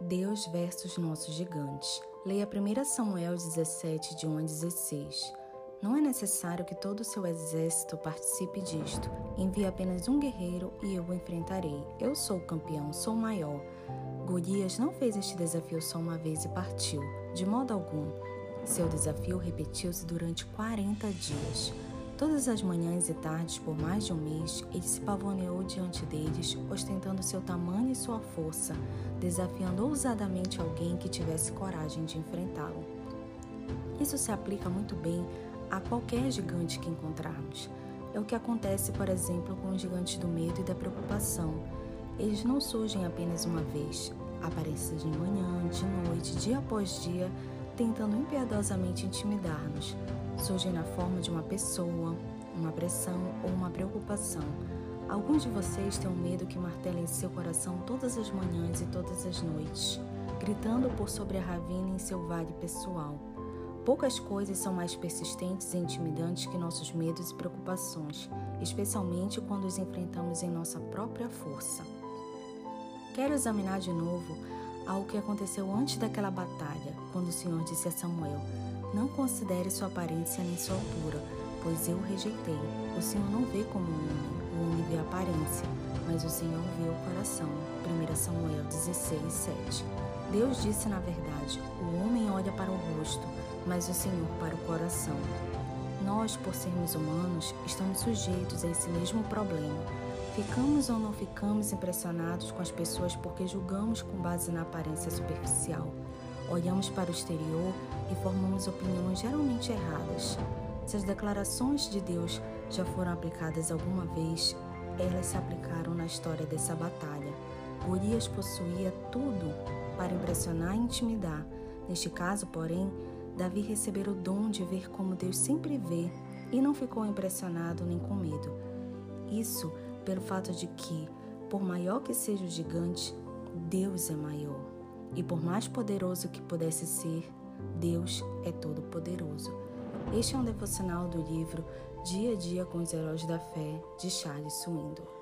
Deus versus nossos gigantes. Leia 1 Samuel 17, de 1 a 16. Não é necessário que todo o seu exército participe disto. Envie apenas um guerreiro e eu o enfrentarei. Eu sou o campeão, sou o maior. Golias não fez este desafio só uma vez e partiu, de modo algum. Seu desafio repetiu-se durante 40 dias. Todas as manhãs e tardes, por mais de um mês, ele se pavoneou diante deles, ostentando seu tamanho e sua força, desafiando ousadamente alguém que tivesse coragem de enfrentá-lo. Isso se aplica muito bem a qualquer gigante que encontrarmos. É o que acontece, por exemplo, com os gigantes do medo e da preocupação. Eles não surgem apenas uma vez, aparecem de manhã, de noite, dia após dia, tentando impiedosamente intimidar-nos surgem na forma de uma pessoa, uma pressão ou uma preocupação. Alguns de vocês têm um medo que martela em seu coração todas as manhãs e todas as noites, gritando por sobre a ravina em seu vale pessoal. Poucas coisas são mais persistentes e intimidantes que nossos medos e preocupações, especialmente quando os enfrentamos em nossa própria força. Quero examinar de novo algo que aconteceu antes daquela batalha, quando o Senhor disse a Samuel: não considere sua aparência nem sua altura, pois eu o rejeitei. O Senhor não vê como um homem, o homem vê a aparência, mas o Senhor vê o coração. 1 Samuel 16, 7. Deus disse na verdade: o homem olha para o rosto, mas o Senhor para o coração. Nós, por sermos humanos, estamos sujeitos a esse mesmo problema. Ficamos ou não ficamos impressionados com as pessoas porque julgamos com base na aparência superficial. Olhamos para o exterior e formamos opiniões geralmente erradas. Se as declarações de Deus já foram aplicadas alguma vez, elas se aplicaram na história dessa batalha. Golias possuía tudo para impressionar e intimidar. Neste caso, porém, Davi recebeu o dom de ver como Deus sempre vê e não ficou impressionado nem com medo. Isso pelo fato de que, por maior que seja o gigante, Deus é maior. E por mais poderoso que pudesse ser, Deus é todo-poderoso. Este é um devocional do livro Dia a Dia com os Heróis da Fé, de Charles Swindoll.